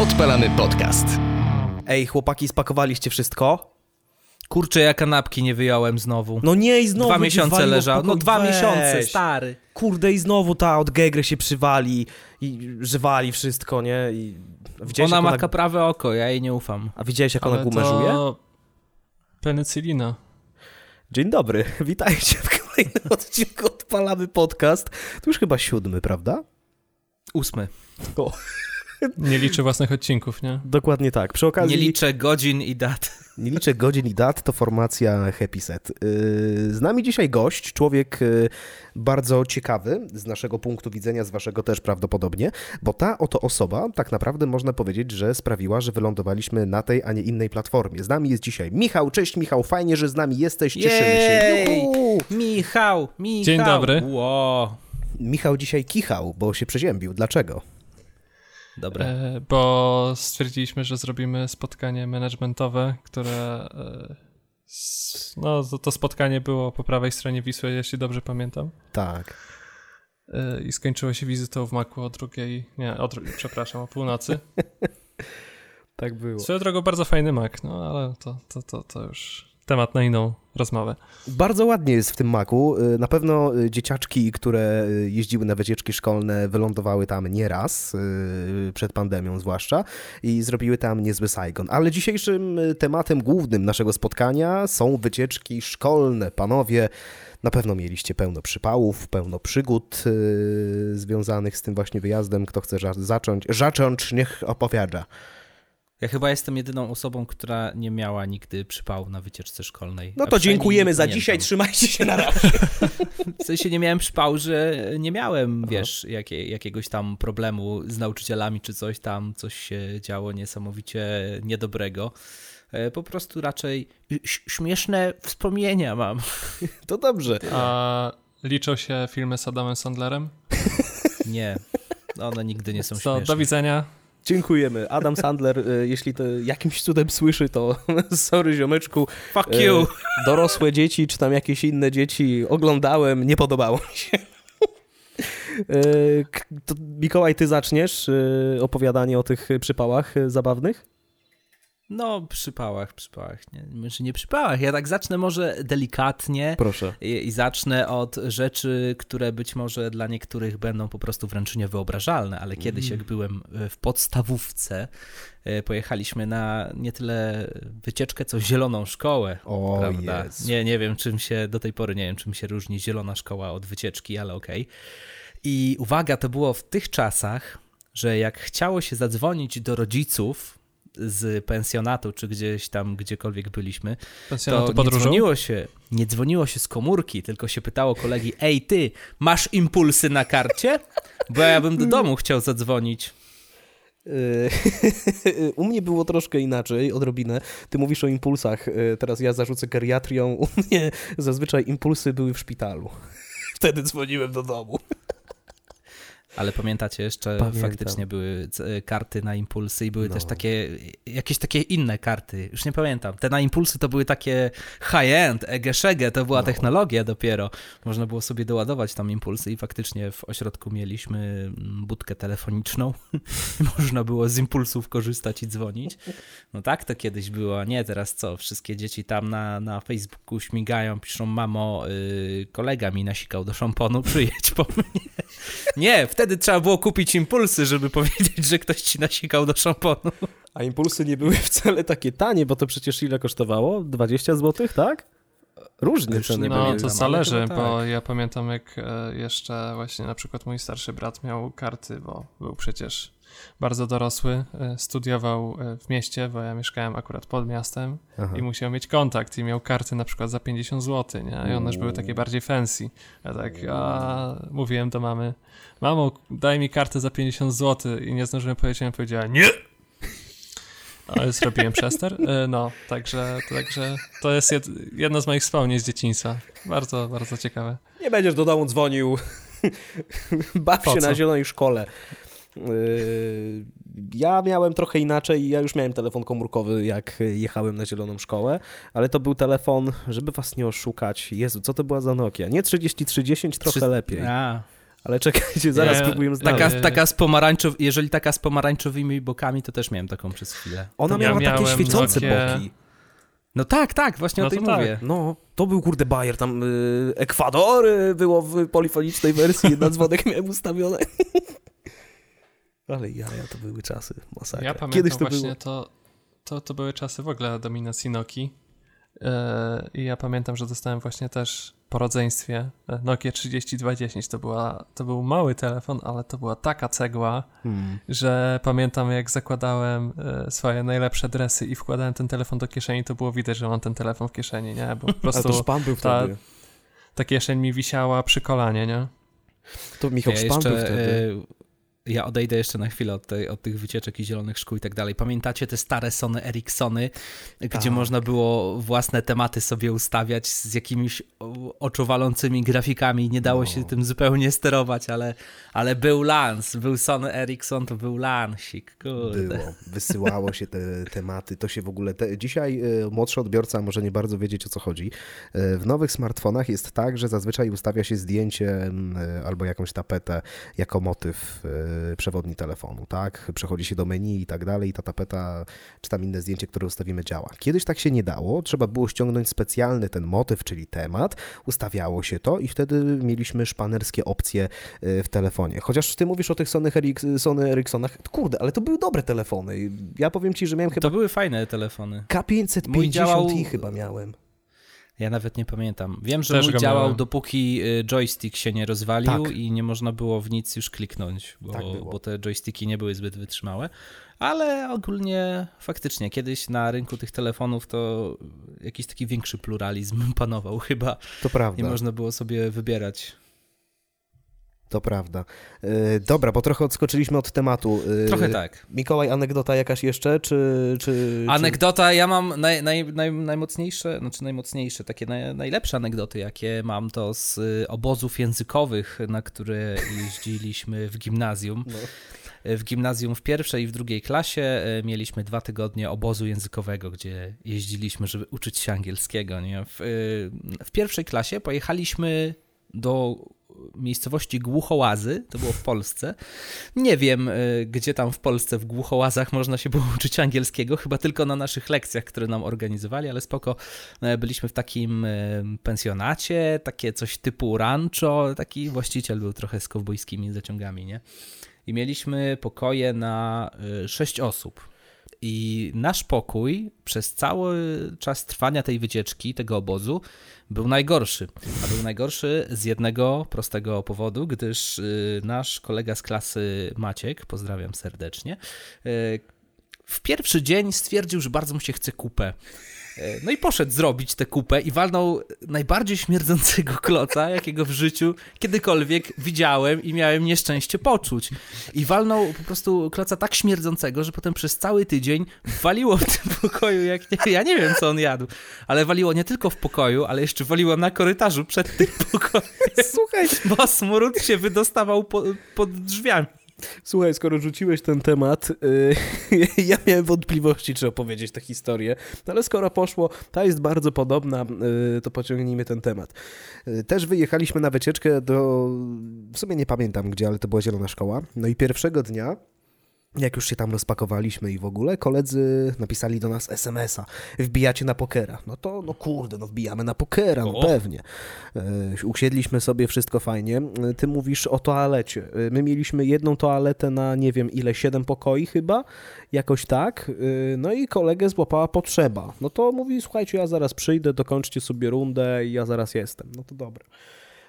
Odpalamy podcast. Ej, chłopaki, spakowaliście wszystko? Kurczę, ja kanapki nie wyjąłem znowu. No nie i znowu dwa miesiące leżał. No dwa Weź. miesiące, stary. Kurde i znowu ta od Gegry się przywali i żywali wszystko, nie? I widziałeś, Ona ma ona... kaprawe oko, ja jej nie ufam. A widziałeś jak ona Ale gumę żuje? to penicylina. Dzień dobry, witajcie w kolejnym odcinku Odpalamy Podcast. To już chyba siódmy, prawda? Ósmy. O, Nie liczy własnych odcinków, nie? dokładnie tak. Przy okazji... Nie liczę godzin i dat. Nie liczę godzin i dat, to formacja Happy Set. Yy, Z nami dzisiaj gość, człowiek yy, bardzo ciekawy z naszego punktu widzenia, z waszego też prawdopodobnie, bo ta oto osoba tak naprawdę można powiedzieć, że sprawiła, że wylądowaliśmy na tej, a nie innej platformie. Z nami jest dzisiaj Michał. Cześć Michał, fajnie, że z nami jesteś, cieszymy Jej! się. Juhu! Michał, Michał. Dzień dobry. Ło. Michał dzisiaj kichał, bo się przeziębił. Dlaczego? Dobre. Bo stwierdziliśmy, że zrobimy spotkanie managementowe, które. E, no, to, to spotkanie było po prawej stronie Wisły, jeśli dobrze pamiętam. Tak. E, I skończyło się wizytą w Maku o drugiej. Nie, o drugiej, przepraszam, o północy. Tak było. Swoją drogą bardzo fajny Mac, no ale to, to, to, to już temat na inną rozmowę. Bardzo ładnie jest w tym maku. Y, Na pewno y, dzieciaczki, które y, jeździły na wycieczki szkolne, wylądowały tam nieraz, przed pandemią zwłaszcza, i zrobiły tam niezły Saigon. Ale dzisiejszym tematem głównym naszego spotkania są wycieczki szkolne. Panowie, na pewno mieliście pełno przypałów, pełno przygód związanych z tym właśnie wyjazdem. Kto chce zacząć? Zacząć, niech opowiada. Ja chyba jestem jedyną osobą, która nie miała nigdy przypału na wycieczce szkolnej. No to dziękujemy za dzisiaj, trzymajcie się na razie. W sensie nie miałem przypału, że nie miałem, wiesz, jakie, jakiegoś tam problemu z nauczycielami czy coś tam, coś się działo niesamowicie niedobrego. E, Po prostu raczej śmieszne wspomnienia mam. To dobrze. A liczą się filmy z Adamem Sandlerem? Nie, one nigdy nie są To śmieszne. do widzenia. Dziękujemy. Adam Sandler, y, jeśli to jakimś cudem słyszy, to sorry ziomeczku. Fuck Y, you! Dorosłe dzieci, czy tam jakieś inne dzieci oglądałem, nie podobało mi się. K- to Mikołaj, ty zaczniesz opowiadanie o tych przypałach zabawnych? No, przy pałach, przy pałach. Nie, może nie przy pałach. Ja tak zacznę może delikatnie Proszę. i, i zacznę od rzeczy, które być może dla niektórych będą po prostu wręcz niewyobrażalne, ale kiedyś Mm. jak byłem e, w podstawówce, e, pojechaliśmy na nie tyle wycieczkę, co zieloną szkołę. O, prawda? Jezu. Nie, nie wiem, czym się, do tej pory nie wiem, czym się różni zielona szkoła od wycieczki, ale okej. I uwaga, to było w tych czasach, że jak chciało się zadzwonić do rodziców z pensjonatu, czy gdzieś tam, gdziekolwiek byliśmy, Pensjonatu to nie podróżą? dzwoniło, się, nie dzwoniło się z komórki, tylko się pytało kolegi, ej ty, masz impulsy na karcie? Bo ja bym do domu chciał zadzwonić. U mnie było troszkę inaczej, odrobinę. Ty mówisz o impulsach, y, teraz ja zarzucę geriatrią. U mnie zazwyczaj impulsy były w szpitalu. Wtedy dzwoniłem do domu. Ale pamiętacie jeszcze, Pamiętam. faktycznie były c- karty na impulsy i były No. też takie, jakieś takie inne karty, już nie pamiętam. Te na impulsy to były takie high-end, egeszege, to była No. technologia dopiero. Można było sobie doładować tam impulsy i faktycznie w ośrodku mieliśmy mm, budkę telefoniczną. Można było z impulsów korzystać i dzwonić. No tak to kiedyś było, nie teraz co, wszystkie dzieci tam na, na Facebooku śmigają, piszą mamo, y, kolega mi nasikał do szamponu, przyjedź po mnie. Nie, wtedy trzeba było kupić impulsy, żeby powiedzieć, że ktoś ci nasikał do szamponu. A impulsy nie były wcale takie tanie, bo to przecież ile kosztowało? 20 zł, tak? Różne Już ceny nie No, pamiętam, to ale zależy, tak. bo ja pamiętam, jak e, jeszcze właśnie na przykład mój starszy brat miał karty, bo był przecież bardzo dorosły, e, studiował e, w mieście, bo ja mieszkałem akurat pod miastem Aha. i musiał mieć kontakt i miał karty na przykład za 50 zł, nie? I one już były takie bardziej fancy. Ja tak, a mówiłem do mamy, mamo, daj mi kartę za 50 zł i nie zdążyłem powiedzieć, ona powiedziała, nie! Ale zrobiłem przester. E, No, także, także to jest jed, jedno z moich wspomnień z dzieciństwa. Bardzo, bardzo ciekawe. Nie będziesz do domu dzwonił. Baw Po się co? na zielonej szkole. Yy, Ja miałem trochę inaczej. Ja już miałem telefon komórkowy, jak jechałem na zieloną szkołę, ale to był telefon, żeby was nie oszukać. Jezu, co to była za Nokia? Nie 3310, trochę Trzy- lepiej. A, Ale czekajcie, zaraz Nie, spróbujemy znaleźć. Taka, taka z pomarańczow... Jeżeli taka z pomarańczowymi bokami, to też miałem taką przez chwilę. Ona Ja miała takie świecące Nokię- boki. No tak, tak, właśnie No o tym to tak. mówię. No, to był kurde Bayer, tam y, Ekwador y, było w polifonicznej wersji, na dzwonek miałem ustawione. Ale jaja, to były czasy, masakra. Ja pamiętam Kiedyś to właśnie było. to, to, to były czasy w ogóle dominacji Nokii. E, I ja pamiętam, że dostałem właśnie też po rodzeństwie e, Nokia 3210. To, była, to był mały telefon, ale to była taka cegła, Hmm. że pamiętam jak zakładałem e, swoje najlepsze dresy i wkładałem ten telefon do kieszeni, to było widać, że mam ten telefon w kieszeni, nie? Bo po prostu to szpan był ta- wtedy. ta kieszeń mi wisiała przy kolanie, nie? To Michał Ja szpan był jeszcze, wtedy. E, ja odejdę jeszcze na chwilę od, tej, od tych wycieczek i zielonych szkół i tak dalej. Pamiętacie te stare Sony Ericssony, gdzie Tak. można było własne tematy sobie ustawiać z jakimiś o- oczowalącymi grafikami. Nie dało No. się tym zupełnie sterować, ale, ale był lans, był Sony Ericsson, to był lansik, kurde. Było, wysyłało się te tematy, to się w ogóle... Te, dzisiaj y, młodszy odbiorca może nie bardzo wiedzieć o co chodzi. Y, w nowych smartfonach jest tak, że zazwyczaj ustawia się zdjęcie y, albo jakąś tapetę jako motyw przewodni telefonu, tak? Przechodzi się do menu i tak dalej i ta tapeta czy tam inne zdjęcie, które ustawimy działa. Kiedyś tak się nie dało, trzeba było ściągnąć specjalny ten motyw, czyli temat, ustawiało się to i wtedy mieliśmy szpanerskie opcje y, w telefonie. Chociaż ty mówisz o tych Sony, Eric- Sony Ericssonach, kurde, ale to były dobre telefony. Ja powiem ci, że miałem chyba To były fajne telefony. K550 Mój działał- chyba miałem. Ja nawet nie pamiętam. Wiem, że Też mój działał miałem. dopóki y, joystick się nie rozwalił Tak. i nie można było w nic już kliknąć, bo, Tak bo te joysticki nie były zbyt wytrzymałe. Ale ogólnie faktycznie kiedyś na rynku tych telefonów to jakiś taki większy pluralizm panował chyba To i prawda. można było sobie wybierać. To prawda. E, dobra, bo trochę odskoczyliśmy od tematu. E, Trochę tak. Mikołaj, anegdota jakaś jeszcze, czy... czy Anegdota, ja mam naj, naj, naj, najmocniejsze, znaczy najmocniejsze, takie naj, najlepsze anegdoty, jakie mam to z y, obozów językowych, na które jeździliśmy w gimnazjum. No. W gimnazjum w pierwszej i w drugiej klasie mieliśmy dwa tygodnie obozu językowego, gdzie jeździliśmy, żeby uczyć się angielskiego. Nie? W, y, w pierwszej klasie pojechaliśmy do miejscowości Głuchołazy, to było w Polsce. Nie wiem, y, gdzie tam w Polsce w Głuchołazach można się było uczyć angielskiego, chyba tylko na naszych lekcjach, które nam organizowali, ale spoko. E, Byliśmy w takim e, pensjonacie, takie coś typu rancho, taki właściciel był trochę z kowbojskimi zaciągami, nie? I mieliśmy pokoje na y, sześć osób. I nasz pokój przez cały czas trwania tej wycieczki, tego obozu, był najgorszy. A był najgorszy z jednego prostego powodu, gdyż y, nasz kolega z klasy Maciek, pozdrawiam serdecznie, y, w pierwszy dzień stwierdził, że bardzo mu się chce kupę. E, No i poszedł zrobić tę kupę i walnął najbardziej śmierdzącego kloca, jakiego w życiu kiedykolwiek widziałem i miałem nieszczęście poczuć. I walnął po prostu kloca tak śmierdzącego, że potem przez cały tydzień waliło w tym pokoju, jak nie, ja nie wiem co on jadł, ale waliło nie tylko w pokoju, ale jeszcze waliło na korytarzu przed tym pokojem, Słuchaj, bo smród się wydostawał po, pod drzwiami. Słuchaj, skoro rzuciłeś ten temat, y, ja miałem wątpliwości, czy opowiedzieć tę historię, no ale skoro poszło, ta jest bardzo podobna, y, to pociągnijmy ten temat. Y, Też wyjechaliśmy na wycieczkę do, w sumie nie pamiętam gdzie, ale to była Zielona Szkoła, no i pierwszego dnia jak już się tam rozpakowaliśmy i w ogóle, koledzy napisali do nas SMS-a, wbijacie na pokera. No to, no kurde, no wbijamy na pokera, no pewnie. E, usiedliśmy sobie, wszystko fajnie. E, Ty mówisz o toalecie. E, My mieliśmy jedną toaletę na, nie wiem ile, siedem pokoi chyba, jakoś tak. No i kolegę złapała potrzeba. No to mówi, słuchajcie, ja zaraz przyjdę, dokończcie sobie rundę i ja zaraz jestem. No to dobra.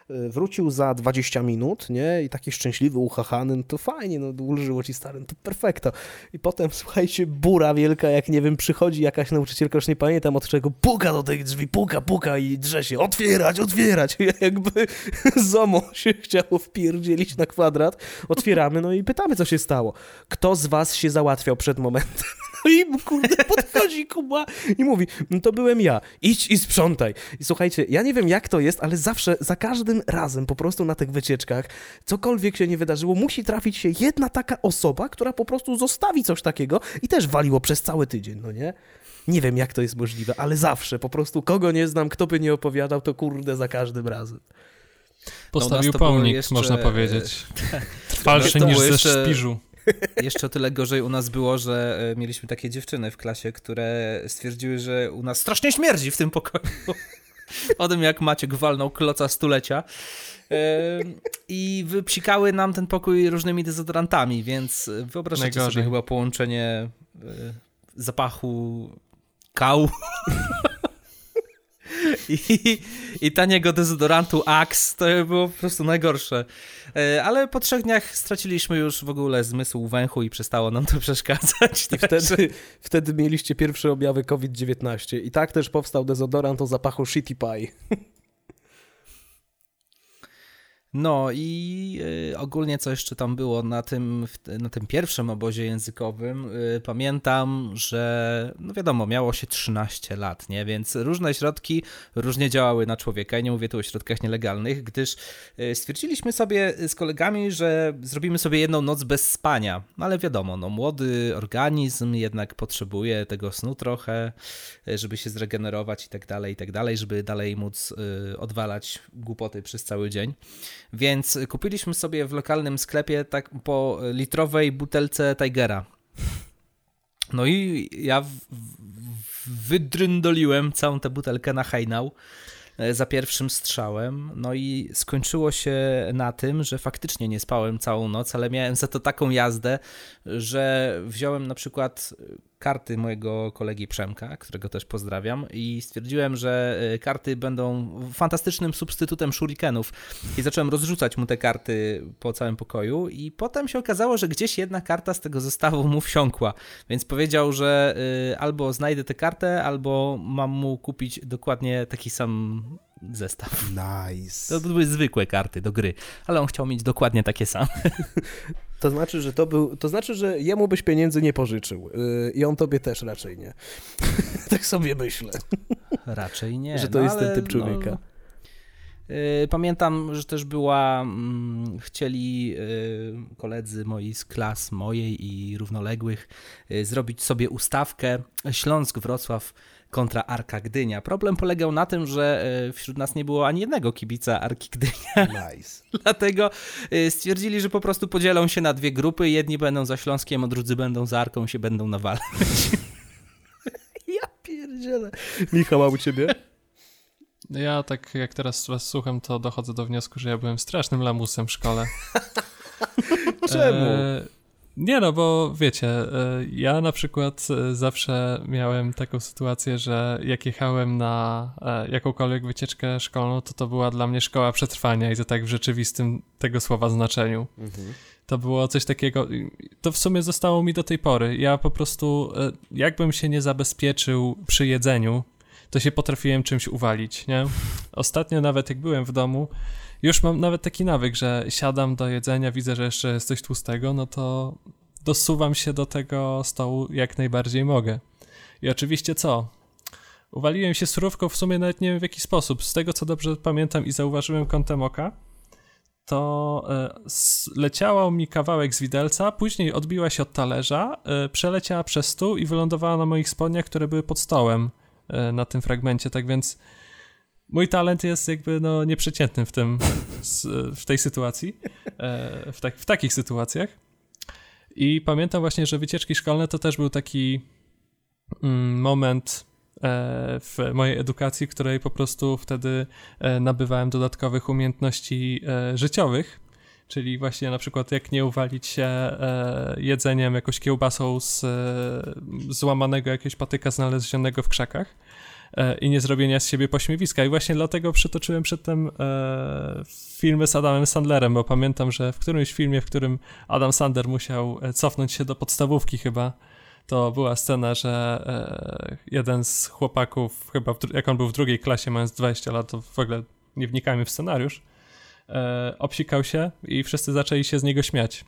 Wrócił za 20 minut, nie? I taki szczęśliwy, uchachany, no to fajnie, no ulżyło ci starym, to perfekto. I potem, słuchajcie, bura wielka, jak nie wiem, przychodzi jakaś nauczycielka, już nie pamiętam od czego, puka do tych drzwi, puka, puka i drze się, otwierać, otwierać. Jakby ZOMO się chciało wpierdzielić na kwadrat. Otwieramy, no i pytamy, co się stało. Kto z was się załatwiał przed momentem? No i kurde, podchodzi Kuba i mówi, no to byłem ja, idź i sprzątaj. I słuchajcie, ja nie wiem jak to jest, ale zawsze, za każdym razem po prostu na tych wycieczkach, cokolwiek się nie wydarzyło, musi trafić się jedna taka osoba, która po prostu zostawi coś takiego i też waliło przez cały tydzień, no nie? Nie wiem jak to jest możliwe, ale zawsze, po prostu kogo nie znam, kto by nie opowiadał, to kurde za każdym razem. Postawił no, pomnik, jeszcze... można powiedzieć. Trwalszy niż ze jeszcze... szpiżu. Jeszcze o tyle gorzej u nas było, że e, mieliśmy takie dziewczyny w klasie, które stwierdziły, że u nas strasznie śmierdzi w tym pokoju. O tym, jak Maciek walnął kloca stulecia. I wypsikały nam ten pokój różnymi dezodorantami, więc wyobraźcie Najgorzej. sobie chyba połączenie e, zapachu kału i, i taniego dezodorantu Axe, to było po prostu najgorsze. E, ale po trzech dniach straciliśmy już w ogóle zmysł węchu i przestało nam to przeszkadzać. I wtedy, wtedy mieliście pierwsze objawy COVID-19 i tak też powstał dezodorant o zapachu Shitty Pie. No i y, ogólnie co jeszcze tam było na tym, na tym pierwszym obozie językowym, y, pamiętam, że no wiadomo, miało się 13 lat, nie? Więc różne środki różnie działały na człowieka i nie mówię tu o środkach nielegalnych, gdyż y, stwierdziliśmy sobie z kolegami, że zrobimy sobie jedną noc bez spania, no ale wiadomo, no młody organizm jednak potrzebuje tego snu trochę, żeby się zregenerować i tak dalej, i tak dalej, żeby dalej móc odwalać głupoty przez cały dzień. Więc kupiliśmy sobie w lokalnym sklepie tak po litrowej butelce Tigera. No i ja wydryndoliłem całą tę butelkę na hejnał e, za pierwszym strzałem. No i skończyło się na tym, że faktycznie nie spałem całą noc, ale miałem za to taką jazdę, że wziąłem na przykład karty mojego kolegi Przemka, którego też pozdrawiam i stwierdziłem, że e, karty będą fantastycznym substytutem shurikenów i zacząłem rozrzucać mu te karty po całym pokoju i potem się okazało, że gdzieś jedna karta z tego zestawu mu wsiąkła, więc powiedział, że e, albo znajdę tę kartę, albo mam mu kupić dokładnie taki sam zestaw. Nice. To były zwykłe karty do gry, ale on chciał mieć dokładnie takie same. To znaczy, że to był, to znaczy, że jemu byś pieniędzy nie pożyczył yy, i on tobie też raczej nie. tak sobie myślę. Raczej nie. że to no, jest ten typ człowieka. No, pamiętam, że też była, mm, chcieli yy, koledzy moi z klas mojej i równoległych y, zrobić sobie ustawkę Śląsk-Wrocław kontra Arka Gdynia. Problem polegał na tym, że wśród nas nie było ani jednego kibica Arki Gdynia. Nice. Dlatego stwierdzili, że po prostu podzielą się na dwie grupy. Jedni będą za Śląskiem, a drudzy będą za Arką się będą nawalać. ja pierdzielę. Michał, a u ciebie? Ja tak jak teraz was słucham, to dochodzę do wniosku, że ja byłem strasznym lamusem w szkole. Czemu? E nie no, bo wiecie, e, ja na przykład e, zawsze miałem taką sytuację, że jak jechałem na e, jakąkolwiek wycieczkę szkolną, to to była dla mnie szkoła przetrwania i to tak w rzeczywistym tego słowa znaczeniu. Mhm. To było coś takiego, to w sumie zostało mi do tej pory. Ja po prostu, jakbym się nie zabezpieczył przy jedzeniu, to się potrafiłem czymś uwalić, nie? Ostatnio nawet jak byłem w domu, już mam nawet taki nawyk, że siadam do jedzenia, widzę, że jeszcze jest coś tłustego, no to dosuwam się do tego stołu jak najbardziej mogę. I oczywiście co? Uwaliłem się surówką w sumie nawet nie wiem w jaki sposób. Z tego co dobrze pamiętam i zauważyłem kątem oka, to e, leciało mi kawałek z widelca, później odbiła się od talerza, e, przeleciała przez stół i wylądowała na moich spodniach, które były pod stołem na tym fragmencie, tak więc mój talent jest jakby no nieprzeciętny w tym, w tej sytuacji, e, w, tak, w takich sytuacjach. I pamiętam właśnie, że wycieczki szkolne to też był taki mm, moment e, w mojej edukacji, której po prostu wtedy e, nabywałem dodatkowych umiejętności życiowych, czyli właśnie na przykład jak nie uwalić się jedzeniem jakąś kiełbasą z złamanego jakiegoś patyka znalezionego w krzakach, E, i nie zrobienia z siebie pośmiewiska. I właśnie dlatego przytoczyłem przedtem e, filmy z Adamem Sandlerem, bo pamiętam, że w którymś filmie, w którym Adam Sandler musiał e, cofnąć się do podstawówki chyba, to była scena, że e, jeden z chłopaków, chyba jak on był w drugiej klasie, mając 20 lat, to w ogóle nie wnikajmy w scenariusz, e, obsikał się i wszyscy zaczęli się z niego śmiać.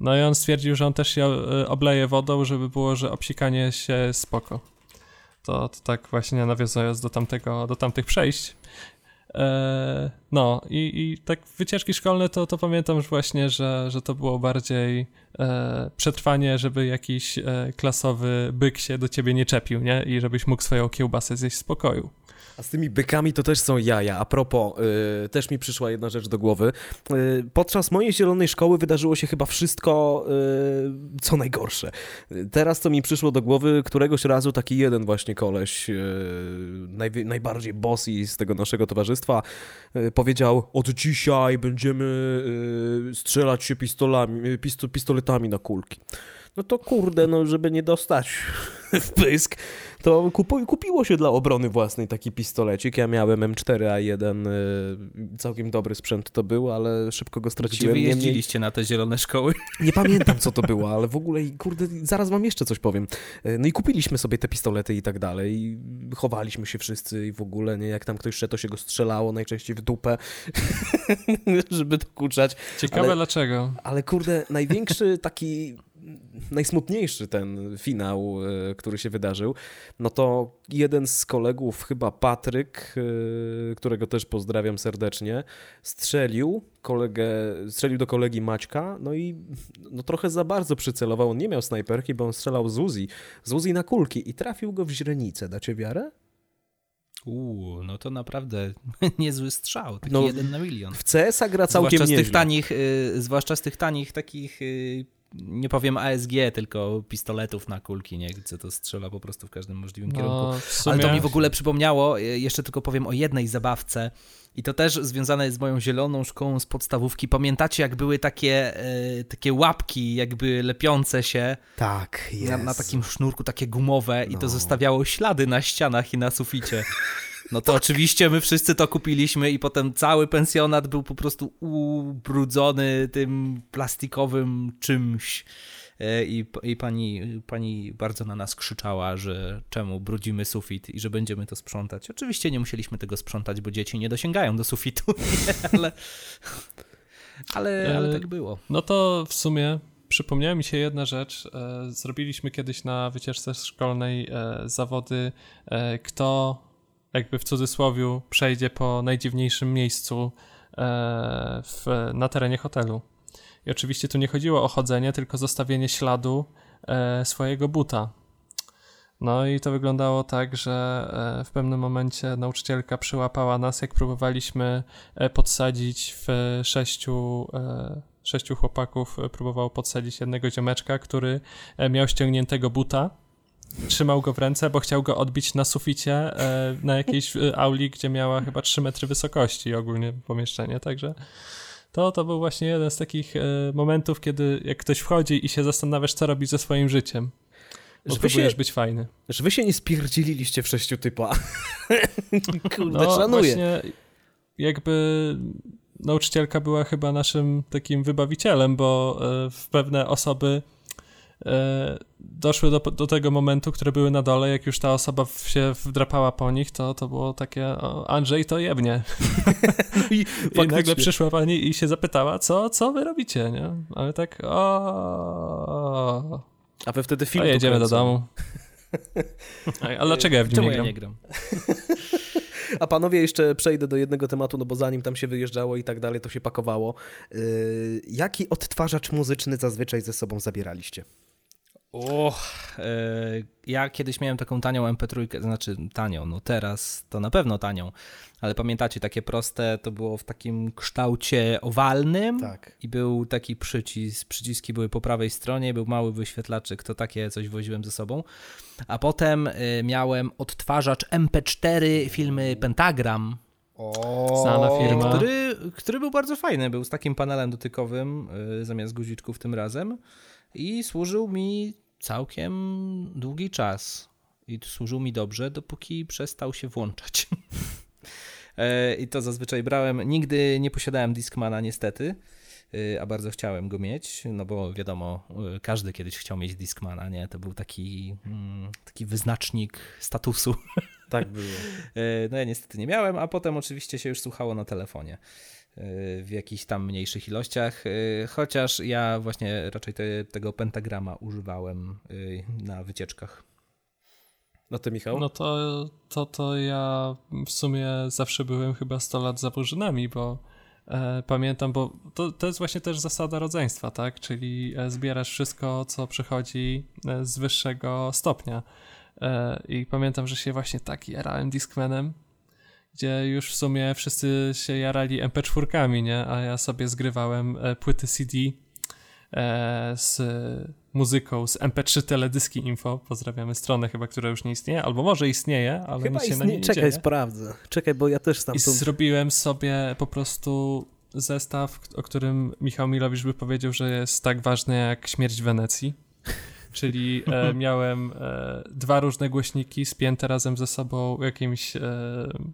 No i on stwierdził, że on też się e, obleje wodą, żeby było, że obsikanie się spoko to, to tak właśnie nawiązując do, tamtego, do tamtych przejść. E, no i, i tak wycieczki szkolne to, to pamiętam już właśnie, że, że to było bardziej e, przetrwanie, żeby jakiś e, klasowy byk się do ciebie nie czepił, nie? I żebyś mógł swoją kiełbasę zjeść w spokoju. A z tymi bykami to też są jaja. A propos, yy, też mi przyszła jedna rzecz do głowy. Yy, podczas mojej zielonej szkoły wydarzyło się chyba wszystko, yy, co najgorsze. Teraz to mi przyszło do głowy, któregoś razu taki jeden właśnie koleś, yy, naj, najbardziej bossy z tego naszego towarzystwa, yy, powiedział, od dzisiaj będziemy yy, strzelać się pistolami, pisto, pistoletami na kulki no to kurde, no żeby nie dostać w pysk, to kupiło się dla obrony własnej taki pistolecik. Ja miałem M4A1, y, całkiem dobry sprzęt to był, ale szybko go straciłem. Wy jeździliście na te zielone szkoły? Nie pamiętam, co to było, ale w ogóle, kurde, zaraz wam jeszcze coś powiem. Y, no i kupiliśmy sobie te pistolety i tak dalej. I chowaliśmy się wszyscy i w ogóle, nie, jak tam ktoś szedł, to się go strzelało, najczęściej w dupę, żeby dokuczać. Ciekawe ale, dlaczego. Ale kurde, największy taki najsmutniejszy ten finał, e, który się wydarzył, no to jeden z kolegów, chyba Patryk, e, którego też pozdrawiam serdecznie, strzelił kolegę, strzelił do kolegi Maćka, no i no trochę za bardzo przycelował. On nie miał snajperki, bo on strzelał z Uzi, z Uzi na kulki i trafił go w źrenicę. Dacie wiarę? Uuu, no to naprawdę niezły strzał, taki no, jeden na milion. W CS-a gra całkiem zwłaszcza z tych tanich, y, Zwłaszcza z tych tanich takich y, nie powiem ASG, tylko pistoletów na kulki, nie? Gdzie to strzela po prostu w każdym możliwym no, kierunku. Sumie... Ale to mi w ogóle przypomniało, e, jeszcze tylko powiem o jednej zabawce, i to też związane jest z moją zieloną szkołą z podstawówki. Pamiętacie, jak były takie, e, takie łapki, jakby lepiące się tak, na, na, takim sznurku, takie gumowe, no. i to no. zostawiało ślady na ścianach i na suficie. No to oczywiście my wszyscy to kupiliśmy i potem cały pensjonat był po prostu ubrudzony tym plastikowym czymś. E, I, i pani, pani bardzo na nas krzyczała, że czemu brudzimy sufit i że będziemy to sprzątać. Oczywiście nie musieliśmy tego sprzątać, bo dzieci nie dosięgają do sufitu, ale, ale, ale tak było. No to w sumie przypomniała mi się jedna rzecz. E, zrobiliśmy kiedyś na wycieczce szkolnej e, zawody, kto jakby w cudzysłowie przejdzie po najdziwniejszym miejscu e, w, na terenie hotelu. I oczywiście tu nie chodziło o chodzenie, tylko zostawienie śladu e, swojego buta. No i to wyglądało tak, że e, w pewnym momencie nauczycielka przyłapała nas, jak próbowaliśmy podsadzić w sześciu, sześciu chłopaków, próbowało podsadzić jednego ziomeczka, który miał ściągniętego buta trzymał go w ręce, bo chciał go odbić na suficie e, na jakiejś e, auli, gdzie miała chyba 3 metry wysokości ogólnie pomieszczenie, także to, to był właśnie jeden z takich e, momentów, kiedy jak ktoś wchodzi i się zastanawiasz, co robić ze swoim życiem. Bo że próbujesz się, być fajny. Że wy się nie spierdzililiście w sześciu typa. Kurde, no, szanuję. Właśnie jakby nauczycielka była chyba naszym takim wybawicielem, bo w pewne osoby doszły do, do tego momentu, które były na dole, jak już ta osoba się wdrapała po nich, to, to było takie, o, Andrzej to jebnie. I, I nagle przyszła pani i się zapytała, co, co wy robicie, nie? Ale tak, o. A wy wtedy film. A jedziemy do domu. A, dlaczego ja w nim Czemu nie gram? Ja nie gram? A panowie, jeszcze przejdę do jednego tematu, no bo zanim tam się wyjeżdżało i tak dalej, to się pakowało. Yy, jaki odtwarzacz muzyczny zazwyczaj ze sobą zabieraliście? Och, e, ja kiedyś miałem taką tanią MP3, znaczy tanią, no teraz to na pewno tanią, ale pamiętacie, takie proste, to było w takim kształcie owalnym tak. i był taki przycisk, przyciski były po prawej stronie, był mały wyświetlaczek, to takie coś woziłem ze sobą. A potem e, miałem odtwarzacz MP4 filmy Pentagram, o, Znana firma. Który, który był bardzo fajny, był z takim panelem dotykowym e, zamiast guziczków tym razem i służył mi całkiem długi czas. I służył mi dobrze, dopóki przestał się włączać. E, I to zazwyczaj brałem. Nigdy nie posiadałem Discmana, niestety, e, a bardzo chciałem go mieć, no bo wiadomo, e, każdy kiedyś chciał mieć Discmana, nie? To był taki, mm, taki wyznacznik statusu. Tak było. No ja niestety nie miałem, a potem oczywiście się już słuchało na telefonie w jakichś tam mniejszych ilościach, y, chociaż ja właśnie raczej te, tego pentagrama używałem y, na wycieczkach. No ty, Michał? No to, to, to ja w sumie zawsze byłem chyba 100 lat za Murzynami, bo e, pamiętam, bo to, to jest właśnie też zasada rodzeństwa, tak? Czyli e, zbierasz wszystko, co przychodzi e, z wyższego stopnia. E, I pamiętam, że się właśnie tak jarałem Discmanem, gdzie już w sumie wszyscy się jarali MP4, nie? A ja sobie zgrywałem e, płyty CD e, z muzyką z MP3 Teledyski Info. Pozdrawiamy stronę chyba, która już nie istnieje, albo może istnieje, ale chyba nic się istnie... na nie Czekaj, dzieje. sprawdzę. Czekaj, bo ja też I zrobiłem sobie po prostu zestaw, o którym Michał Milowicz by powiedział, że jest tak ważny jak śmierć Wenecji. Czyli e, miałem e, dwa różne głośniki spięte razem ze sobą jakimś, e,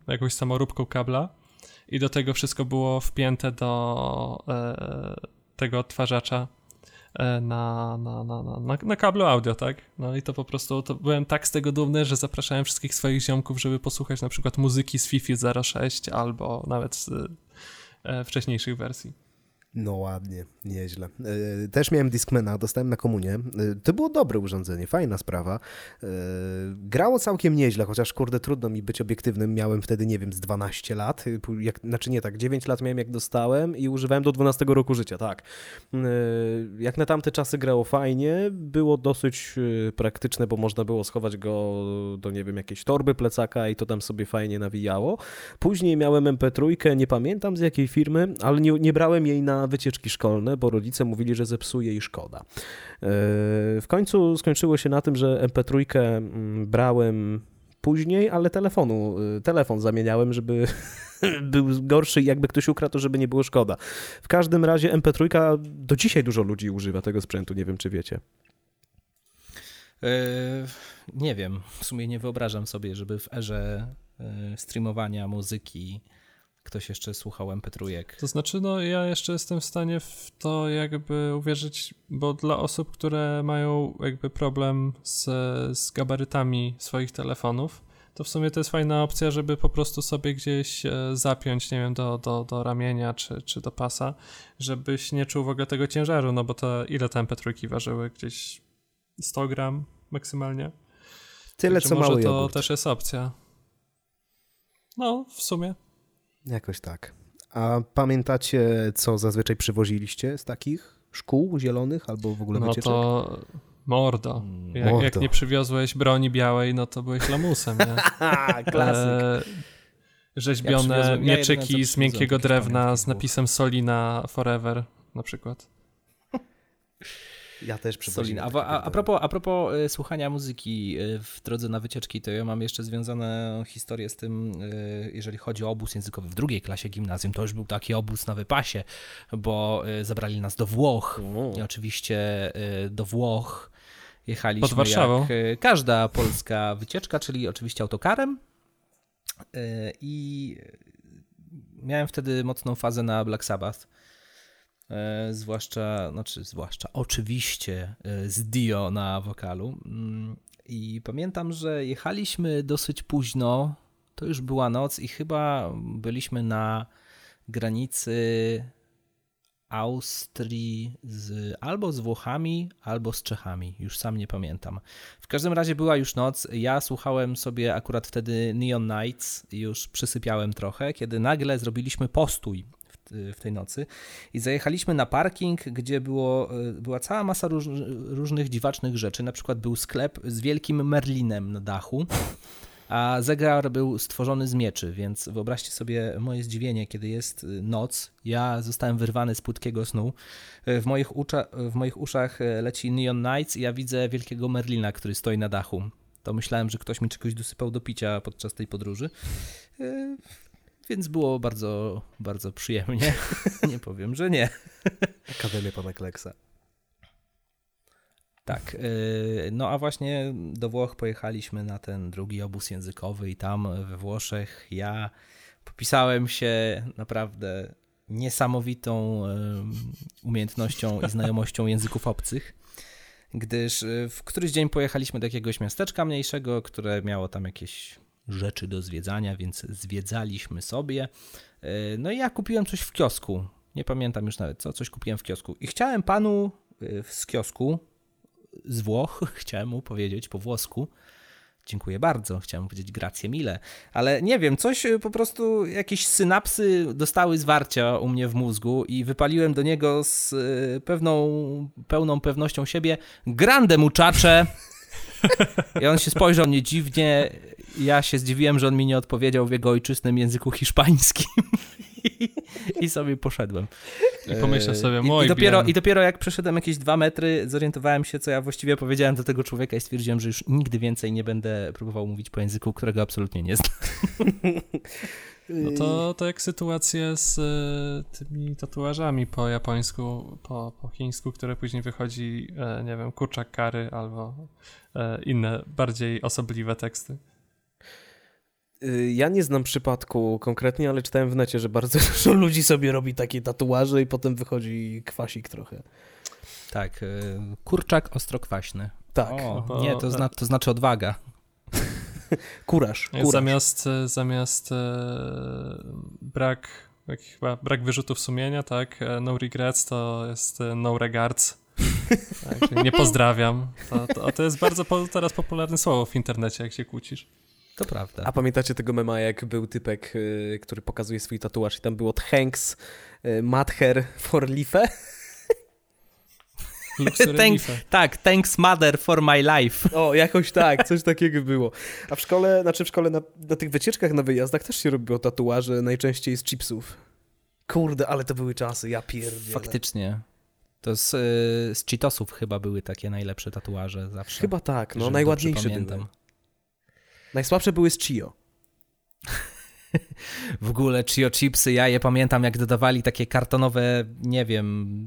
jakąś samoróbką kabla i do tego wszystko było wpięte do e, tego odtwarzacza e, na, na, na, na, na kablu audio, tak? No i to po prostu, to byłem tak z tego dumny, że zapraszałem wszystkich swoich ziomków, żeby posłuchać na przykład muzyki z Fifi 06 albo nawet z e, wcześniejszych wersji. No ładnie, nieźle. E, też miałem Discmana, dostałem na komunie. E, to było dobre urządzenie, fajna sprawa. E, grało całkiem nieźle, chociaż kurde trudno mi być obiektywnym. Miałem wtedy, nie wiem, z 12 lat. Jak, znaczy nie tak, 9 lat miałem jak dostałem i używałem do 12 roku życia, tak. Jak na tamte czasy grało fajnie, było dosyć praktyczne, bo można było schować go do, nie wiem, jakiejś torby plecaka i to tam sobie fajnie nawijało. Później miałem MP3, nie pamiętam z jakiej firmy, ale nie, nie brałem jej na wycieczki szkolne, bo rodzice mówili, że zepsuje i szkoda. E, w końcu skończyło się na tym, że MP3 mm, brałem później, ale telefonu, e, telefon zamieniałem, żeby był gorszy i jakby ktoś ukradł, to żeby nie było szkoda. W każdym razie MP3 do dzisiaj dużo ludzi używa tego sprzętu, nie wiem czy wiecie. E, nie wiem, w sumie nie wyobrażam sobie, żeby w erze streamowania muzyki ktoś jeszcze słuchał MP3. To znaczy, no ja jeszcze jestem w stanie w to jakby uwierzyć, bo dla osób, które mają jakby problem z, z gabarytami swoich telefonów, to w sumie to jest fajna opcja, żeby po prostu sobie gdzieś e, zapiąć, nie wiem, do, do, do ramienia czy, czy do pasa, żebyś nie czuł w ogóle tego ciężaru, no bo to ile te MP3 ważyły? Gdzieś 100 gram maksymalnie? Tyle, Także co może mały to jogurt. też jest opcja. No, w sumie. Jakoś tak. A pamiętacie, co zazwyczaj przywoziliście z takich szkół zielonych albo w ogóle no wycieczek? No to mordo. Mm, jak, mordo. jak, nie przywiozłeś broni białej, no to byłeś lamusem, nie? Klasyk. E, rzeźbione ja mieczyki ja z miękkiego drewna z napisem Solina Forever na przykład. Ja też Solin. A, a, a, propos, a propos e, słuchania muzyki e, w drodze na wycieczki, to ja mam jeszcze związaną historię z tym, e, jeżeli chodzi o obóz językowy w drugiej klasie gimnazjum, to już był taki obóz na wypasie, bo zabrali nas do Włoch. I oczywiście do Włoch jechaliśmy Pod Warszawą. jak każda polska wycieczka, czyli oczywiście autokarem. I miałem wtedy mocną fazę na Black Sabbath zwłaszcza, znaczy zwłaszcza, oczywiście e, z Dio na wokalu. Mm, I pamiętam, że jechaliśmy dosyć późno, to już była noc i chyba byliśmy na granicy Austrii z, albo z Włochami, albo z Czechami. Już sam nie pamiętam. W każdym razie była już noc. Ja słuchałem sobie akurat wtedy Neon Nights, już przysypiałem trochę, kiedy nagle zrobiliśmy postój w tej nocy i zajechaliśmy na parking, gdzie było, e, była cała masa róż, różnych dziwacznych rzeczy. Na przykład był sklep z wielkim merlinem na dachu, a zegar był stworzony z mieczy, więc wyobraźcie sobie moje zdziwienie, kiedy jest e, noc. Ja zostałem wyrwany z płytkiego snu. W moich, ucza, w moich uszach leci Neon Nights i ja widzę wielkiego merlina, który stoi na dachu. To myślałem, że ktoś mi czegoś dosypał do picia podczas tej podróży. Więc było bardzo, bardzo przyjemnie. nie powiem, że nie. Akademia pana Kleksa. Tak. Y, no a właśnie do Włoch pojechaliśmy na ten drugi obóz językowy i tam we Włoszech ja popisałem się naprawdę niesamowitą umiejętnością i znajomością języków obcych, gdyż y, w któryś dzień pojechaliśmy do jakiegoś miasteczka mniejszego, które miało tam jakieś rzeczy do zwiedzania, więc zwiedzaliśmy sobie. E, no i ja kupiłem coś w kiosku. Nie pamiętam już nawet co, coś kupiłem w kiosku. I chciałem panu e, z kiosku z Włoch, chciałem mu powiedzieć po włosku, Dziękuję bardzo, chciałem powiedzieć gracie mile, ale nie wiem, coś e, po prostu, jakieś synapsy dostały zwarcia u mnie w mózgu i wypaliłem do niego z pewną, pełną pewnością siebie grande muchacze i on się spojrzał mnie dziwnie ja się zdziwiłem, że on mi nie odpowiedział w jego ojczystym języku hiszpańskim. I sobie poszedłem. I pomyślę sobie, mój i, dopiero, I dopiero jak przeszedłem jakieś dwa metry, zorientowałem się, co ja właściwie powiedziałem do tego człowieka i stwierdziłem, że już nigdy więcej nie będę próbował mówić po języku, którego absolutnie nie znam. No to, to jak sytuacje z e, tymi tatuażami po japońsku, po, po chińsku, które później wychodzi, e, nie wiem, kurczak kary albo e, inne, bardziej osobliwe teksty. Y, ja nie znam przypadku konkretnie, ale czytałem w necie, że bardzo dużo ludzi sobie robi takie tatuaże i potem wychodzi kwasik trochę. Tak, y, kurczak ostrokwaśny. Tak. O, bo- nie, to, zna, to znaczy odwaga. Kuraż. Kuraż. Zamiast, e, zamiast e, brak, jak chyba brak wyrzutów sumienia, tak, no regrets to jest no regards. Tak, nie pozdrawiam. To, to, a to jest bardzo po, teraz popularne słowo w internecie, jak się kłócisz. To prawda. A pamiętacie tego mema, jak był typek, y, który pokazuje swój tatuaż i tam było Thanks, y, Madher for Life? Thank-. Tak, thanks mother for my life. O, jakoś tak, coś takiego było. A w szkole, znaczy w szkole na, na tych wycieczkach, na wyjazdach też się robiło tatuaże, najczęściej z chipsów. Kurde, ale to były czasy, ja pierdzielę. Faktycznie. To z, y, z Cheetosów chyba były takie najlepsze tatuaże zawsze. Chyba tak, no najładniejsze były. Najsłabsze były z Chio. W ogóle Chio Chipsy, ja je pamiętam jak dodawali takie kartonowe, nie wiem,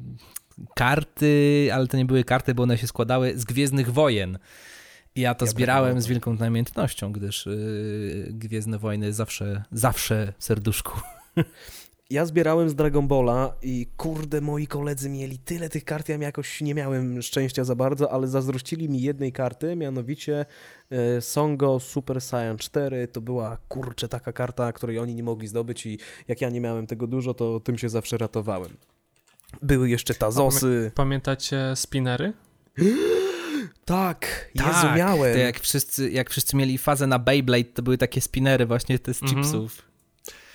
karty, ale to nie były karty, bo one się składały z Gwiezdnych Wojen. I ja to Ja zbierałem z wielką namiętnością, gdyż yy, Gwiezdne Wojny zawsze, zawsze w serduszku. Ja zbierałem z Dragon Balla i kurde, moi koledzy mieli tyle tych kart, ja jakoś nie miałem szczęścia za bardzo, ale zazdrościli mi jednej karty, mianowicie e, Songo Super Saiyan 4. To była kurczę taka karta, której oni nie mogli zdobyć i jak ja nie miałem tego dużo, to tym się zawsze ratowałem. Były jeszcze Tazosy. Pamiętacie spinery? Tak, Jezu, tak, miałem. jak wszyscy, jak wszyscy mieli fazę na Beyblade, to były takie spinery właśnie te z Mhm. chipsów.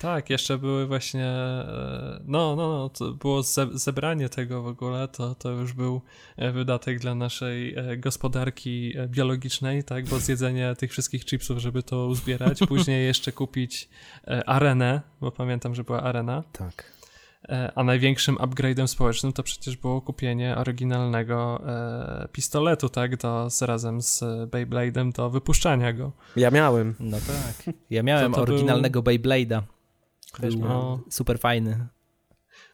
Tak, jeszcze były właśnie, e, no, no, no, to było ze, zebranie tego w ogóle, to, to już był e, wydatek dla naszej e, gospodarki biologicznej, tak, bo zjedzenie tych wszystkich chipsów, żeby to uzbierać, później jeszcze kupić arenę, bo pamiętam, że była arena, Tak. a największym upgrade'em społecznym to przecież było kupienie oryginalnego e, pistoletu, tak, do, z, razem z Beyblade'em do wypuszczania go. Ja miałem. No tak. Ja miałem To to był- oryginalnego Beyblade'a. Też Był miałem. super fajny.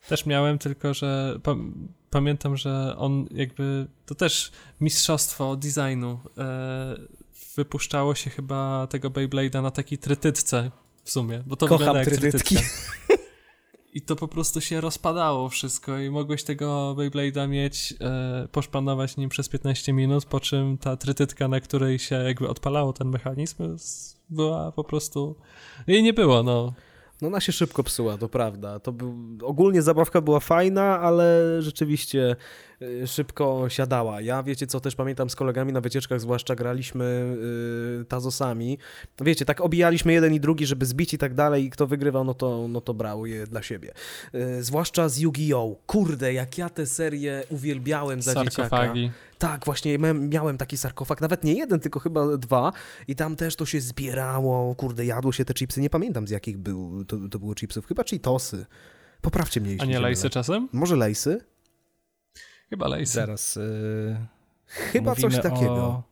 Też miałem, tylko że pa pamiętam, że on jakby to też mistrzostwo designu. E, wypuszczało się chyba tego Beyblade'a na takiej trytytce w sumie, bo to Kocham jak trytytki. trytytka. I to po prostu się rozpadało wszystko i mogłeś tego Beyblade'a mieć, e, poszpanować nim przez 15 minut, po czym ta trytytka, na której się jakby odpalało ten mechanizm, była po prostu... Jej nie było, no. No ona się szybko psuła, to prawda. To był, ogólnie zabawka była fajna, ale rzeczywiście szybko siadała. Ja wiecie co, też pamiętam z kolegami na wycieczkach, zwłaszcza graliśmy y, tazosami. Wiecie, tak obijaliśmy jeden i drugi, żeby zbić i tak dalej i kto wygrywał, no to, no to brał je dla siebie. Y, zwłaszcza z Yu-Gi-Oh! Kurde, jak ja tę serię uwielbiałem za dzieciaka. Sarkofagi. Tak, właśnie miałem, taki sarkofag, nawet nie jeden, tylko chyba dwa i tam też to się zbierało, kurde, jadło się te chipsy, nie pamiętam z jakich był, to, to było chipsów, chyba Cheetosy. Poprawcie mnie, jeśli A nie lejsy czasem? Może lejsy? Chyba lejsy. Zaraz. y, Chyba coś takiego. O...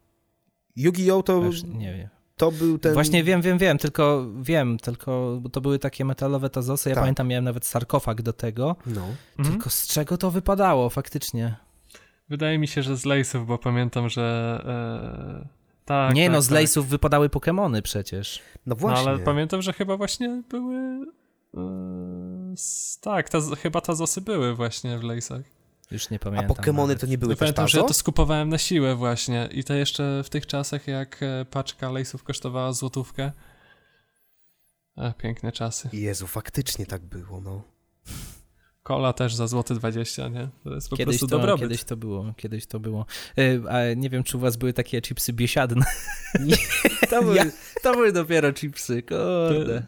Yu-Gi-Oh! To, Aż nie wiem. to był ten... Właśnie wiem, wiem, wiem, tylko wiem, tylko bo to były takie metalowe tazosy. Ja Tak. pamiętam, miałem nawet sarkofag do tego. No. Mhm. Tylko z czego to wypadało faktycznie? Wydaje mi się, że z lejsów, bo pamiętam, że. E, tak. nie tak, no, z tak. lejsów wypadały Pokemony przecież. No No, właśnie. ale pamiętam, że chyba właśnie były. E, tak, ta, chyba tazosy były właśnie w lejsach. Już nie A pamiętam. Pokemony nawet. to nie były Ja też pamiętam, że tazo? to skupowałem na siłę właśnie. I to jeszcze w tych czasach, jak e, paczka lejsów kosztowała złotówkę. E, piękne czasy. Jezu, faktycznie tak było, no. Kola też za złoty 20, nie? To jest po Kiedyś prostu to, dobrobyt. kiedyś to było, kiedyś to było. Y, A nie wiem, czy u was były takie chipsy biesiadne. Nie. to, były, Ja- to były dopiero chipsy, kurde.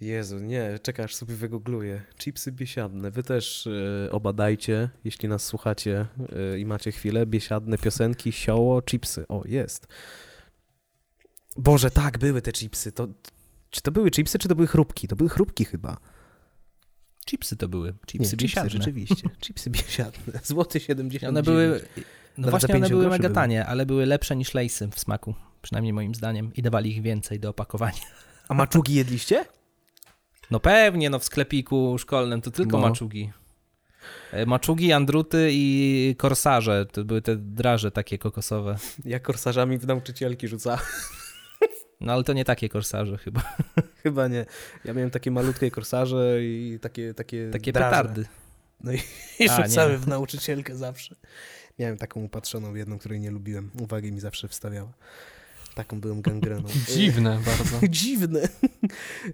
Jezu, nie, czekasz sobie wygoogluję. Chipsy biesiadne. Wy też y, obadajcie, jeśli nas słuchacie y, i macie chwilę. Biesiadne piosenki, sioło, chipsy. O, jest. Boże, tak, były te chipsy. To, czy to były chipsy, czy to były chrupki? To były chrupki chyba. Chipsy to były, chipsy Nie, biesiadne. rzeczywiście. Chipsy biesiadne. Złoty 70. One były, no Nawet właśnie one 50 były mega tanie, ale były lepsze niż lejsy w smaku, przynajmniej moim zdaniem, i dawali ich więcej do opakowania. A maczugi jedliście? No pewnie, no w sklepiku szkolnym to tylko No. maczugi. E, Maczugi, andruty i korsarze, to były te draże takie kokosowe. Ja korsarzami w nauczycielki rzucała. No ale to nie takie korsarze chyba, Chyba nie. Ja miałem takie malutkie korsarze i takie takie takie draże. petardy. I A, rzucały nie. w nauczycielkę zawsze. Miałem taką upatrzoną jedną, której nie lubiłem. Uwagi mi zawsze wstawiała. Taką byłem gangreną. Dziwne bardzo. Dziwne.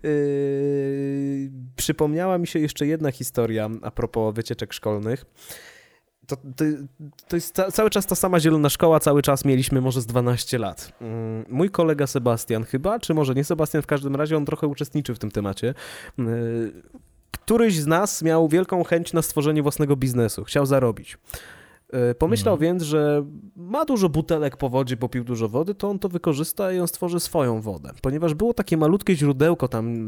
Yy, przypomniała mi się jeszcze jedna historia a propos wycieczek szkolnych. To, to, to jest ca cały czas ta sama zielona szkoła, cały czas mieliśmy może z 12 lat. Mm, Mój kolega Sebastian chyba, czy może nie Sebastian, w każdym razie on trochę uczestniczy w tym temacie. Yy, Któryś z nas miał wielką chęć na stworzenie własnego biznesu, chciał zarobić. Yy, Pomyślał Mhm. więc, że ma dużo butelek po wodzie, popił dużo wody, to on to wykorzysta i on stworzy swoją wodę. Ponieważ było takie malutkie źródełko tam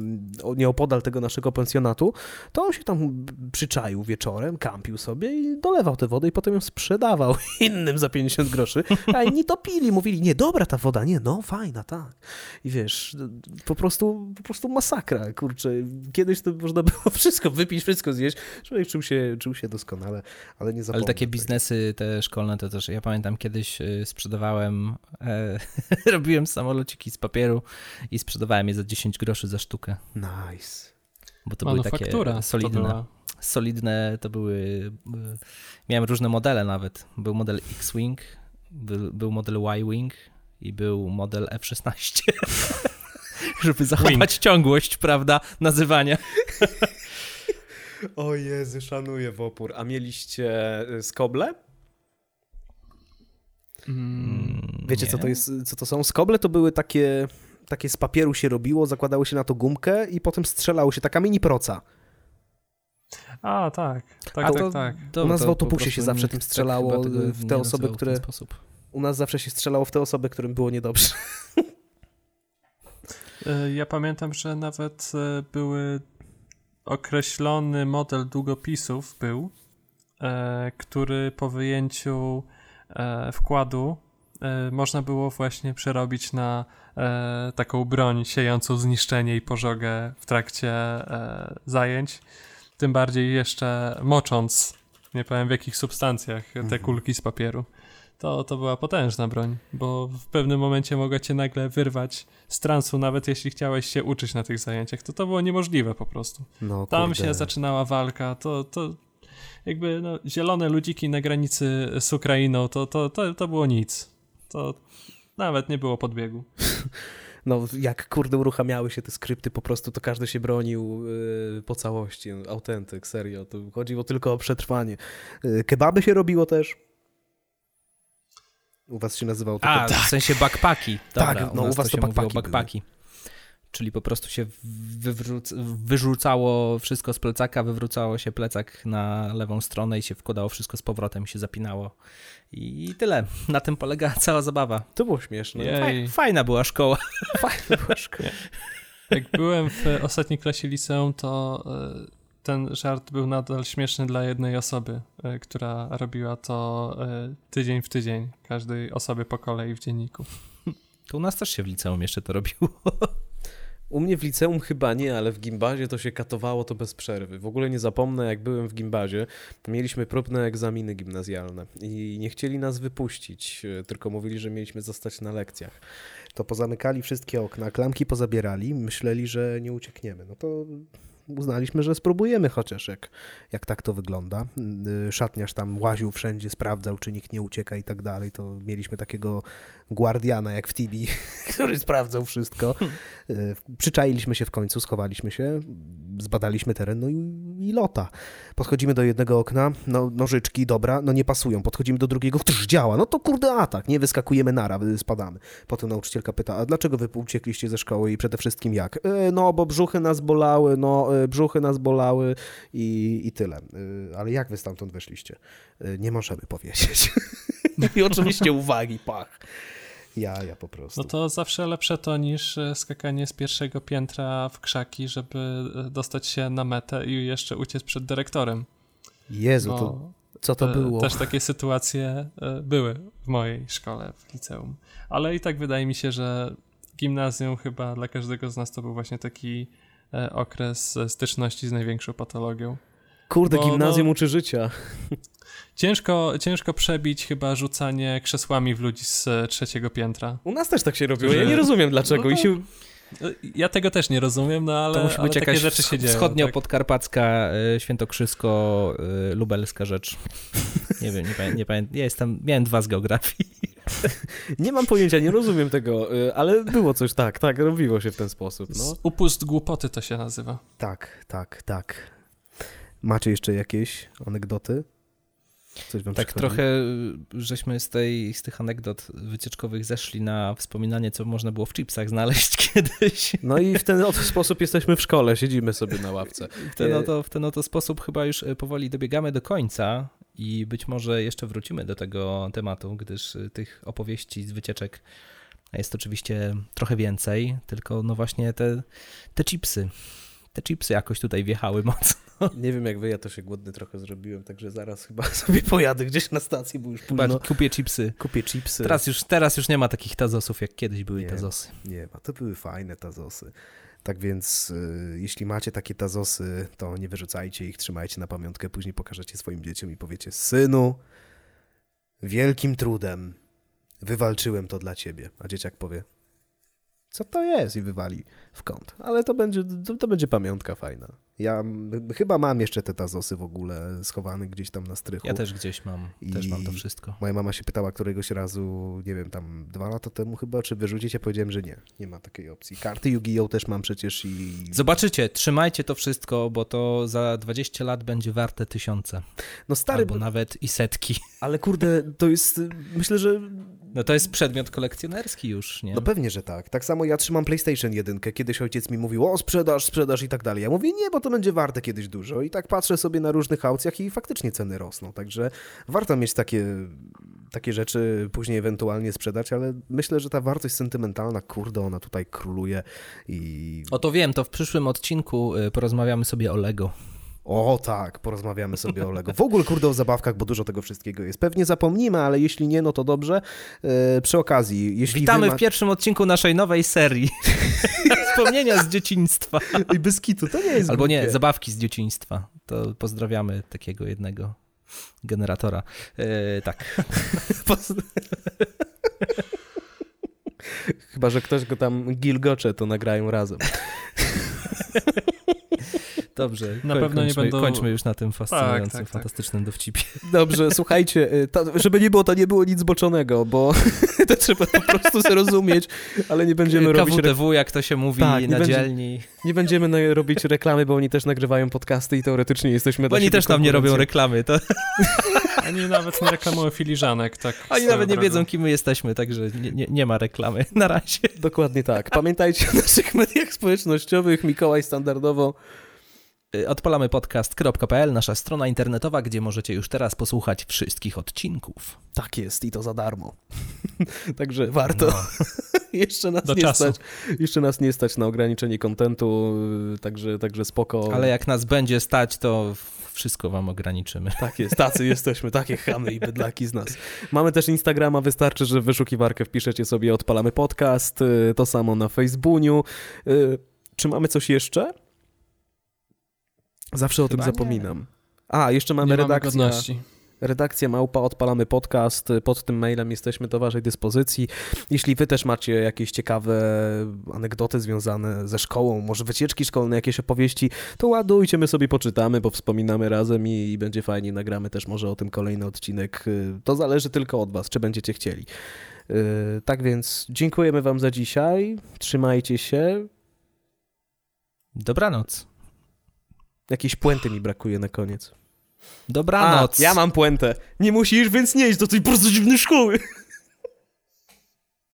nieopodal tego naszego pensjonatu, to on się tam przyczaił wieczorem, kampił sobie i dolewał tę wodę i potem ją sprzedawał innym za 50 groszy, a inni to pili, mówili, nie, dobra ta woda, nie, no fajna, tak. I wiesz, po prostu, po prostu masakra, kurczę. Kiedyś to można było wszystko wypić, wszystko zjeść. Człowiek czuł się, czuł się doskonale, ale nie zapomnę. Ale takie tego. Te szkolne to też, ja pamiętam kiedyś y, sprzedawałem, e, robiłem samolociki z papieru i sprzedawałem je za 10 groszy za sztukę, Nice. bo to były takie Manufaktura to solidne. solidne to były. y, Miałem różne modele nawet. Był model X-Wing, był, był model Y-Wing i był model F-16. Żeby zachować ciągłość, prawda, nazywania. O Jezu, szanuję w opór. A mieliście y, skoble? Mm, Wiecie, Nie. co to, jest, co to są? Skoble to były takie, takie z papieru się robiło, zakładało się na to gumkę i potem strzelało się, taka mini proca. A, tak. Tak, A tak, to- tak. U nas w to autobusie po prostu się zawsze tym tak strzelało, tego w te osoby, w które- ten sposób. U nas zawsze się strzelało w te osoby, którym było niedobrze. E, Ja pamiętam, że nawet e, były określony model długopisów był, e, który po wyjęciu e, wkładu e, można było właśnie przerobić na e, taką broń siejącą zniszczenie i pożogę w trakcie e, zajęć. Tym bardziej jeszcze mocząc, nie powiem w jakich substancjach, te Mhm. kulki z papieru. To, to była potężna broń, bo w pewnym momencie mogła cię nagle wyrwać z transu, nawet jeśli chciałeś się uczyć na tych zajęciach, to to było niemożliwe po prostu. No, Tam się zaczynała walka, to, to jakby no, zielone ludziki na granicy z Ukrainą, to, to, to, to było nic. To nawet nie było podbiegu. No, jak kurde uruchamiały się te skrypty, po prostu to każdy się bronił yy, po całości. Autentyk, serio. To chodziło tylko o przetrwanie. Yy, kebaby się robiło też. U was się nazywało to A, kebab. w sensie backpacki. Dobra, Tak, no, u u was to to backpacki backpacki. Czyli po prostu się wywróc- wyrzucało wszystko z plecaka, wywrócało się plecak na lewą stronę i się wkładało wszystko z powrotem i się zapinało. I tyle. Na tym polega cała zabawa. To było śmieszne. Jej. Faj- Fajna była szkoła. Fajne było szkoda. Jak byłem w ostatniej klasie liceum, to e, ten żart był nadal śmieszny dla jednej osoby, e, która robiła to e, tydzień w tydzień, każdej osobie po kolei w dzienniku. To u nas też się w liceum jeszcze to robiło. U mnie w liceum chyba nie, ale w gimbazie to się katowało to bez przerwy. W ogóle nie zapomnę, jak byłem w gimbazie, mieliśmy próbne egzaminy gimnazjalne i nie chcieli nas wypuścić, e, tylko mówili, że mieliśmy zostać na lekcjach. To pozamykali wszystkie okna, klamki pozabierali, myśleli, że nie uciekniemy. No to uznaliśmy, że spróbujemy chociaż, jak, jak tak to wygląda. Y, Szatniarz tam łaził wszędzie, sprawdzał, czy nikt nie ucieka i tak dalej. To mieliśmy takiego guardiana, jak w TV, który sprawdzał wszystko. Y, Przyczailiśmy się w końcu, schowaliśmy się, zbadaliśmy teren, no i, i lota. Podchodzimy do jednego okna, no, nożyczki, dobra, no nie pasują. Podchodzimy do drugiego, też działa, no to kurde atak, nie wyskakujemy nara, y, spadamy. Potem nauczycielka pyta, a dlaczego wy uciekliście ze szkoły i przede wszystkim jak? E, no, bo brzuchy nas bolały, no, e, brzuchy nas bolały i, i tyle. E, ale jak wy stamtąd wyszliście? E, nie możemy powiedzieć. I oczywiście uwagi, pach. Ja, ja po prostu. No to zawsze lepsze to niż e, skakanie z pierwszego piętra w krzaki, żeby e, dostać się na metę i jeszcze uciec przed dyrektorem. Jezu, to co to było? Też takie sytuacje były w mojej szkole, w liceum. Ale i tak wydaje mi się, że gimnazjum chyba dla każdego z nas to był właśnie taki okres styczności z największą patologią. Kurde, Bo, gimnazjum no, uczy życia. Ciężko, ciężko przebić chyba rzucanie krzesłami w ludzi z trzeciego piętra. U nas też tak się robiło, że... ja nie rozumiem dlaczego. No, I się... Ja tego też nie rozumiem, no ale, to musi być jakaś rzeczy się dzieją. Wschodnio-podkarpacka, tak? świętokrzysko, y, lubelska rzecz. Nie wiem, nie, pamię nie pamiętam. Ja jestem, miałem dwa z geografii. Nie mam pojęcia, nie rozumiem tego, ale było coś tak, tak, robiło się w ten sposób. No. Upust głupoty to się nazywa. Tak, tak, tak. Macie jeszcze jakieś anegdoty? Coś wam tak trochę żeśmy z, tej, z tych anegdot wycieczkowych zeszli na wspominanie, co można było w chipsach znaleźć kiedyś. No i w ten oto sposób jesteśmy w szkole, siedzimy sobie na ławce. W ten oto, w ten oto sposób chyba już e, powoli dobiegamy do końca i być może jeszcze wrócimy do tego tematu, gdyż e, tych opowieści z wycieczek jest oczywiście trochę więcej, tylko no właśnie te, te chipsy. Te chipsy jakoś tutaj wjechały mocno. Nie wiem jak wy, ja to się głodny trochę zrobiłem, także zaraz chyba sobie pojadę gdzieś na stacji, bo już chyba późno. kupię chipsy. Kupię chipsy. Teraz już, teraz już nie ma takich tazosów, jak kiedyś były nie, tazosy. Nie ma, to były fajne tazosy. Tak więc y, jeśli macie takie tazosy, to nie wyrzucajcie ich, trzymajcie na pamiątkę, później pokażecie swoim dzieciom i powiecie, synu, wielkim trudem wywalczyłem to dla ciebie. A dzieciak powie, co to jest i wywali w kąt. Ale to będzie, to, to będzie pamiątka fajna. Ja chyba mam jeszcze te tazosy w ogóle schowane gdzieś tam na strychu. Ja też gdzieś mam, I też mam to wszystko. Moja mama się pytała któregoś razu, nie wiem, tam dwa lata temu chyba, czy wyrzucić, ja powiedziałem, że nie, nie ma takiej opcji. Karty Yu-Gi-Oh! też mam przecież i... Zobaczycie, trzymajcie to wszystko, bo to za 20 lat będzie warte tysiące. No stary... Albo nawet i setki. Ale kurde, to jest, myślę, że no to jest przedmiot kolekcjonerski już, nie? No pewnie, że tak. Tak samo ja trzymam PlayStation 1. Kiedyś ojciec mi mówił, o sprzedaż, sprzedaż i tak dalej. Ja mówię, nie, bo to będzie warte kiedyś dużo. I tak patrzę sobie na różnych aukcjach i faktycznie ceny rosną. Także warto mieć takie, takie rzeczy, później ewentualnie sprzedać, ale myślę, że ta wartość sentymentalna, kurde, ona tutaj króluje i... O to wiem, to w przyszłym odcinku y, porozmawiamy sobie o Lego. O tak, porozmawiamy sobie o Lego. W ogóle, kurde, o zabawkach, bo dużo tego wszystkiego jest. Pewnie zapomnimy, ale jeśli nie, no to dobrze. E, przy okazji, jeśli Witamy ma... w pierwszym odcinku naszej nowej serii. Wspomnienia z dzieciństwa. I bez kitu, to nie jest Albo głupie. nie, zabawki z dzieciństwa. To pozdrawiamy takiego jednego generatora. E, tak. Chyba, że ktoś go tam gilgocze, to nagrają razem. Dobrze, na koń, pewno kończmy, nie będą... kończmy już na tym fascynującym, tak, tak, tak. fantastycznym dowcipie. Dobrze, słuchajcie, y, to, żeby nie było, to nie było nic boczonego, bo to trzeba po prostu zrozumieć, ale nie będziemy KWTW, robić... KWTW, jak to się mówi tak, na dzielni. Nie będziemy robić reklamy, bo oni też nagrywają podcasty i teoretycznie jesteśmy... Bo oni też nam nie robią reklamy, to... Oni nawet nie reklamują filiżanek, tak. Oni nawet nie drogą. wiedzą, kim my jesteśmy, także nie, nie, nie, ma reklamy na razie. Dokładnie tak. Pamiętajcie o naszych mediach społecznościowych. Mikołaj standardowo odpalamy podcast.pl, nasza strona internetowa, gdzie możecie już teraz posłuchać wszystkich odcinków. Tak jest i to za darmo. Także warto. No. jeszcze, nas nie stać, jeszcze nas nie stać na ograniczenie kontentu, y, także, także spoko. Ale jak nas będzie stać, to wszystko wam ograniczymy. Tak jest, tacy jesteśmy, takie chamy i bydlaki z nas. Mamy też Instagrama, wystarczy, że w wyszukiwarkę wpiszecie sobie odpalamy podcast, y, to samo na Facebooku. Czy mamy coś jeszcze? Zawsze Chyba o tym zapominam. Nie. A, jeszcze mamy nie redakcję. Mamy redakcja Małpa, odpalamy podcast. Pod tym mailem jesteśmy do Waszej dyspozycji. Jeśli Wy też macie jakieś ciekawe anegdoty związane ze szkołą, może wycieczki szkolne, jakieś opowieści, to ładujcie, my sobie poczytamy, bo wspominamy razem i, i będzie fajnie. Nagramy też może o tym kolejny odcinek. To zależy tylko od Was, czy będziecie chcieli. Yy, tak więc dziękujemy Wam za dzisiaj. Trzymajcie się. Dobranoc. Jakiejś puenty mi brakuje na koniec. Dobranoc. A, ja mam puentę. Nie musisz, więc nie idź do tej bardzo dziwnej szkoły.